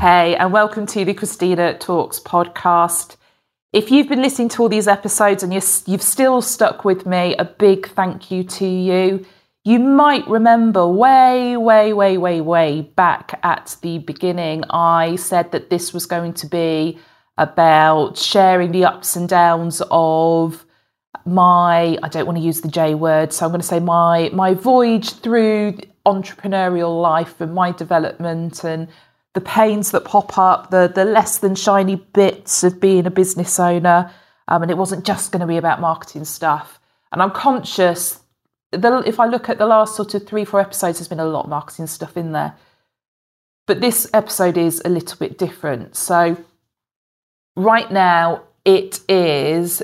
Hey, and welcome to the Christina Talks podcast. If you've been listening to all these episodes and you're, you've still stuck with me, a big thank you to you. You might remember way, way, way, way, way back at the beginning, I said that this was going to be about sharing the ups and downs of my I don't want to use the J word, so I'm going to say my my voyage through entrepreneurial life and my development and the pains that pop up, the the less than shiny bits of being a business owner. Um, and it wasn't just going to be about marketing stuff. And I'm conscious that if I look at the last sort of three, four episodes, there's been a lot of marketing stuff in there. But this episode is a little bit different. So right now, it is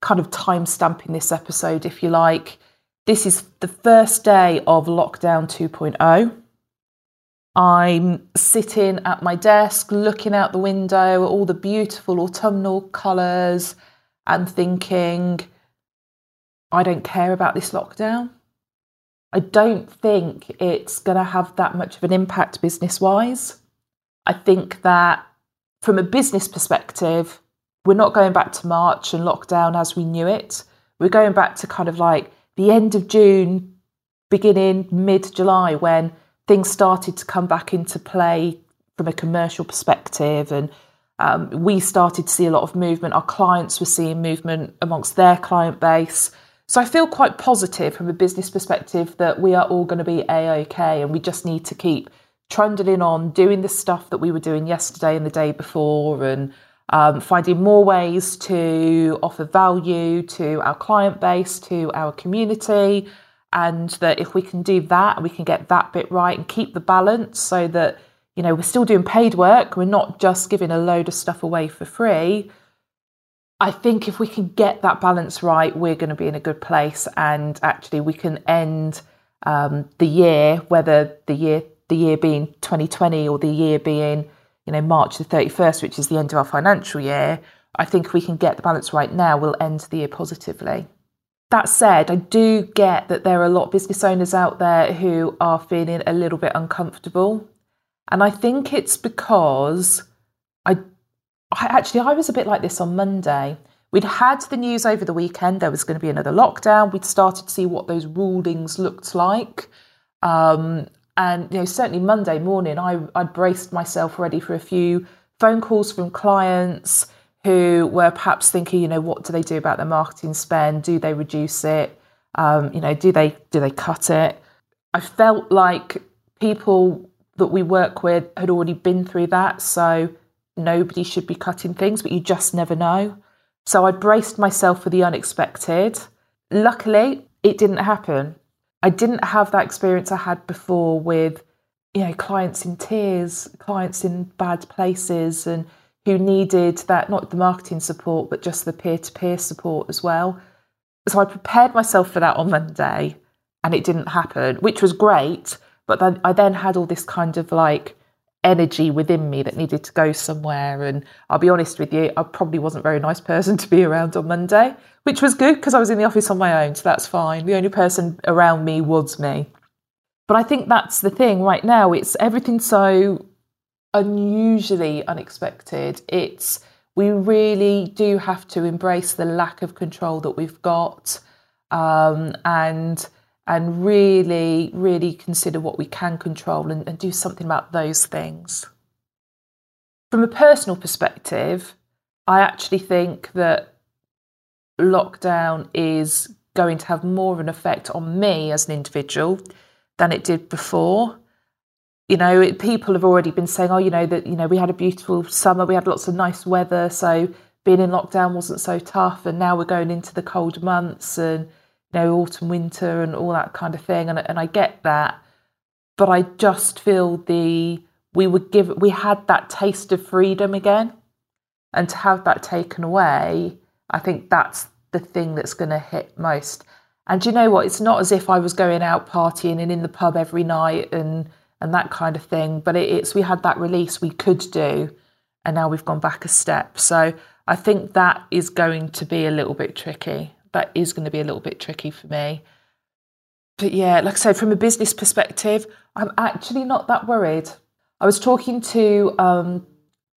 kind of time stamping this episode, if you like. This is the first day of lockdown 2.0. I'm sitting at my desk looking out the window at all the beautiful autumnal colours and thinking, I don't care about this lockdown. I don't think it's going to have that much of an impact business wise. I think that from a business perspective, we're not going back to March and lockdown as we knew it. We're going back to kind of like the end of June, beginning mid July, when things started to come back into play from a commercial perspective and um, we started to see a lot of movement. Our clients were seeing movement amongst their client base. So I feel quite positive from a business perspective that we are all going to be a okay, and we just need to keep trundling on, doing the stuff that we were doing yesterday and the day before, and um, finding more ways to offer value to our client base, to our community, and that if we can do that and we can get that bit right and keep the balance so that you know we're still doing paid work we're not just giving a load of stuff away for free. I think if we can get that balance right we're going to be in a good place and actually we can end um, the year whether the year the year being 2020 or the year being you know march the 31st which is the end of our financial year i think if we can get the balance right now we'll end the year positively that said, I do get that there are a lot of business owners out there who are feeling a little bit uncomfortable. And I think it's because I, I actually I was a bit like this on Monday. We'd had the news over the weekend there was going to be another lockdown. We'd started to see what those rulings looked like. Um, and you know, certainly Monday morning, I I braced myself ready for a few phone calls from clients who were perhaps thinking, you know, what do they do about their marketing spend? Do they reduce it? Um, you know, do they do they cut it? I felt like people that we work with had already been through that, so nobody should be cutting things, but you just never know. So I braced myself for the unexpected. Luckily, it didn't happen. I didn't have that experience I had before with, you know, clients in tears, clients in bad places, and who needed that, not the marketing support, but just the peer to peer support as well. So I prepared myself for that on Monday and it didn't happen, which was great. But then I then had all this kind of like energy within me that needed to go somewhere. And I'll be honest with you, I probably wasn't a very nice person to be around on Monday, which was good because I was in the office on my own. So that's fine. The only person around me was me. But I think that's the thing right now. It's everything so unusually unexpected. It's we really do have to embrace the lack of control that we've got, um, and and really, really consider what we can control and, and do something about those things. From a personal perspective, I actually think that lockdown is going to have more of an effect on me as an individual than it did before you know, people have already been saying, oh, you know, that, you know, we had a beautiful summer, we had lots of nice weather, so being in lockdown wasn't so tough. And now we're going into the cold months and, you know, autumn, winter and all that kind of thing. And, and I get that. But I just feel the, we would give, we had that taste of freedom again. And to have that taken away, I think that's the thing that's going to hit most. And you know what? It's not as if I was going out partying and in the pub every night and, and that kind of thing. But it, it's we had that release we could do, and now we've gone back a step. So I think that is going to be a little bit tricky. That is going to be a little bit tricky for me. But yeah, like I said, from a business perspective, I'm actually not that worried. I was talking to um,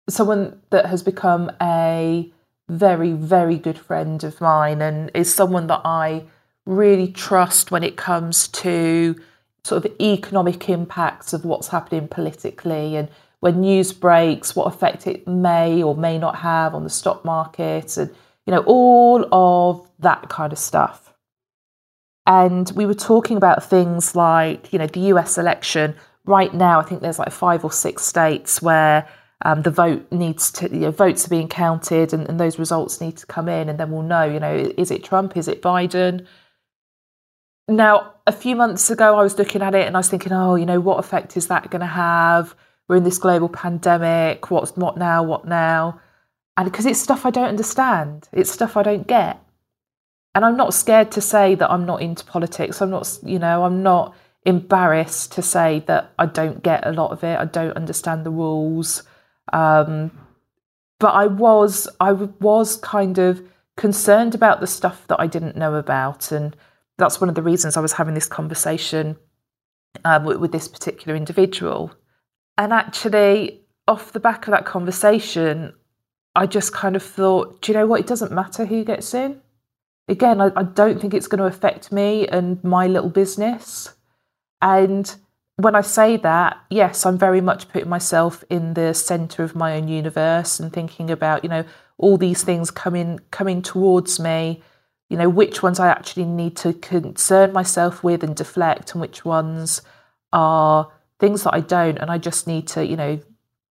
someone that has become a very, very good friend of mine and is someone that I really trust when it comes to sort of economic impacts of what's happening politically and when news breaks, what effect it may or may not have on the stock market and you know all of that kind of stuff. And we were talking about things like, you know, the US election. Right now, I think there's like five or six states where um, the vote needs to, you know, votes are being counted and, and those results need to come in, and then we'll know, you know, is it Trump, is it Biden? Now, a few months ago, I was looking at it and I was thinking, oh, you know, what effect is that going to have? We're in this global pandemic. What's what now? What now? And because it's stuff I don't understand, it's stuff I don't get. And I'm not scared to say that I'm not into politics. I'm not, you know, I'm not embarrassed to say that I don't get a lot of it. I don't understand the rules. Um, but I was, I was kind of concerned about the stuff that I didn't know about, and that's one of the reasons I was having this conversation um, with, with this particular individual. And actually, off the back of that conversation, I just kind of thought, do you know what? It doesn't matter who gets in. Again, I, I don't think it's going to affect me and my little business. And when I say that, yes, I'm very much putting myself in the center of my own universe and thinking about, you know, all these things coming coming towards me, you know, which ones I actually need to concern myself with and deflect and which ones are things that I don't and I just need to, you know,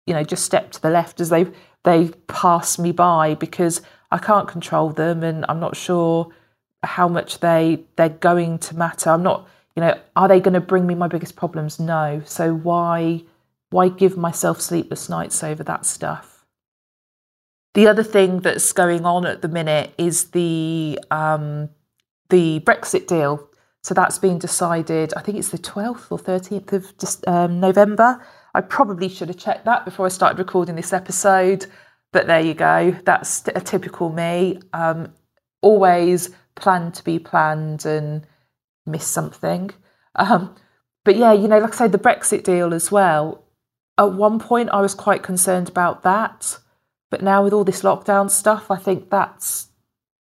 you know, just step to the left as they they pass me by because I can't control them and I'm not sure how much they they're going to matter. I'm not, you know, are they going to bring me my biggest problems? No. So why why give myself sleepless nights over that stuff? The other thing that's going on at the minute is the um, the Brexit deal. So that's been decided. I think it's the 12th or 13th of um, November. I probably should have checked that before I started recording this episode. But there you go. That's a typical me. Um, always plan to be planned and miss something. Um, but yeah, you know, like I say, the Brexit deal as well. At one point, I was quite concerned about that. But now, with all this lockdown stuff, I think that's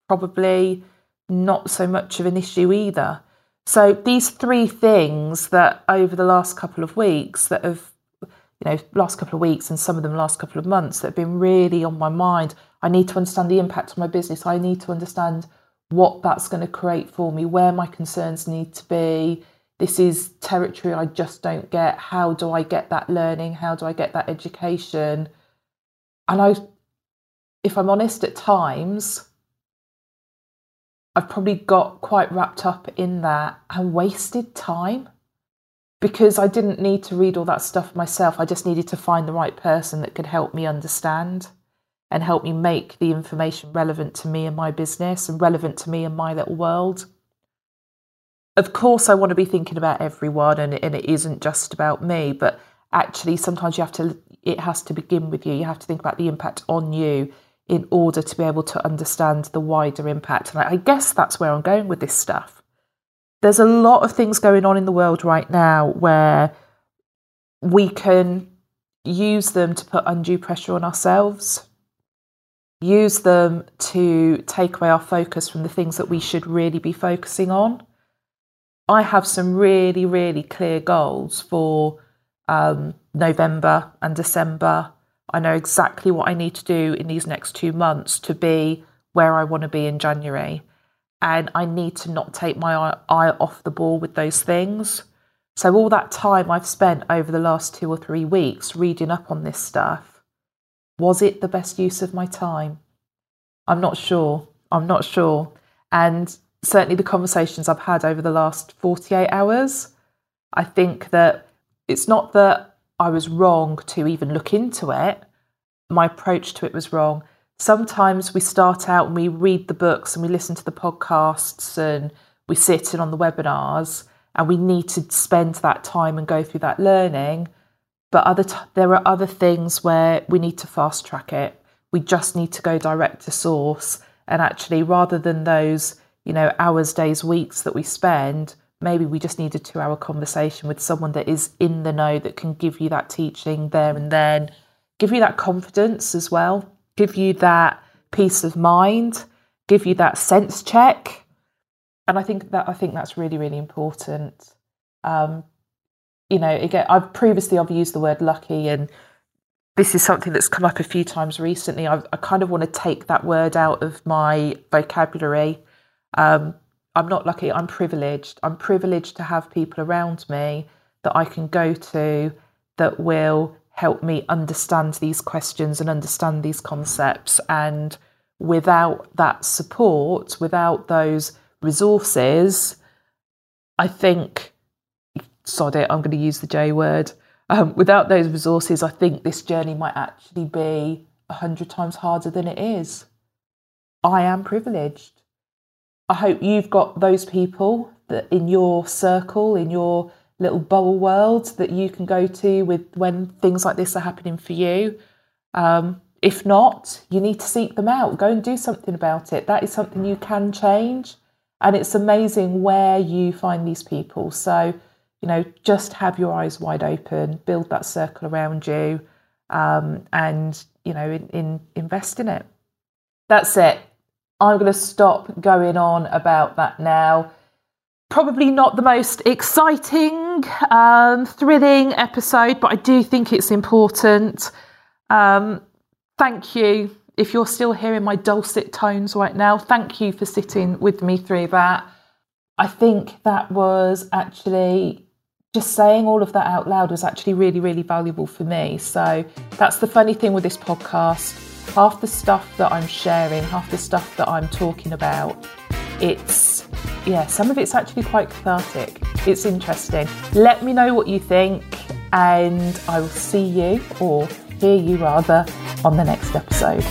probably not so much of an issue either. So, these three things that over the last couple of weeks that have you know, last couple of weeks and some of them last couple of months that have been really on my mind. I need to understand the impact on my business. I need to understand what that's going to create for me, where my concerns need to be. This is territory I just don't get. How do I get that learning? How do I get that education? And I, if I'm honest, at times, I've probably got quite wrapped up in that and wasted time because I didn't need to read all that stuff myself. I just needed to find the right person that could help me understand and help me make the information relevant to me and my business and relevant to me and my little world. Of course, I want to be thinking about everyone and, and it isn't just about me, but actually, sometimes you have to, it has to begin with you. You have to think about the impact on you in order to be able to understand the wider impact. And I, guess that's where I'm going with this stuff there's a lot of things going on in the world right now where we can use them to put undue pressure on ourselves, use them to take away our focus from the things that we should really be focusing on. I have some really, really clear goals for um, November and December. I know exactly what I need to do in these next two months to be where I want to be in January and I need to not take my eye off the ball with those things. So, all that time I've spent over the last two or three weeks reading up on this stuff, was it the best use of my time? I'm not sure. I'm not sure. And certainly the conversations I've had over the last 48 hours, I think that it's not that I was wrong to even look into it, my approach to it was wrong. Sometimes we start out and we read the books and we listen to the podcasts and we sit in on the webinars and we need to spend that time and go through that learning. But other t- there are other things where we need to fast track it. We just need to go direct to source and actually rather than those you know hours days weeks that we spend maybe we just need a two hour conversation with someone that is in the know that can give you that teaching there and then, give you that confidence as well, give you that peace of mind, give you that sense check. And I think that I think that's really, really important. Um, you know, again, I've previously I've used the word lucky and this is something that's come up a few times recently. I, I kind of want to take that word out of my vocabulary. Um, I'm not lucky, I'm privileged. I'm privileged to have people around me that I can go to that will help me understand these questions and understand these concepts. And without that support, without those resources, I think, sod it, I'm going to use the J word. Um, without those resources, I think this journey might actually be a hundred times harder than it is. I am privileged. I hope you've got those people that in your circle, in your little bubble world that you can go to with when things like this are happening for you. Um, if not, you need to seek them out. Go and do something about it. That is something you can change. And it's amazing where you find these people. So, you know, just have your eyes wide open, build that circle around you, um, and, you know, in, in, invest in it. That's it. I'm going to stop going on about that now. Probably not the most exciting, um, thrilling episode, but I do think it's important. Um, thank you. If you're still hearing my dulcet tones right now, thank you for sitting with me through that. I think that was actually just saying all of that out loud was actually really, really valuable for me. So that's the funny thing with this podcast half the stuff that I'm sharing, half the stuff that I'm talking about, it's, yeah, some of it's actually quite cathartic. It's interesting. Let me know what you think, and I will see you, or hear you rather, on the next episode.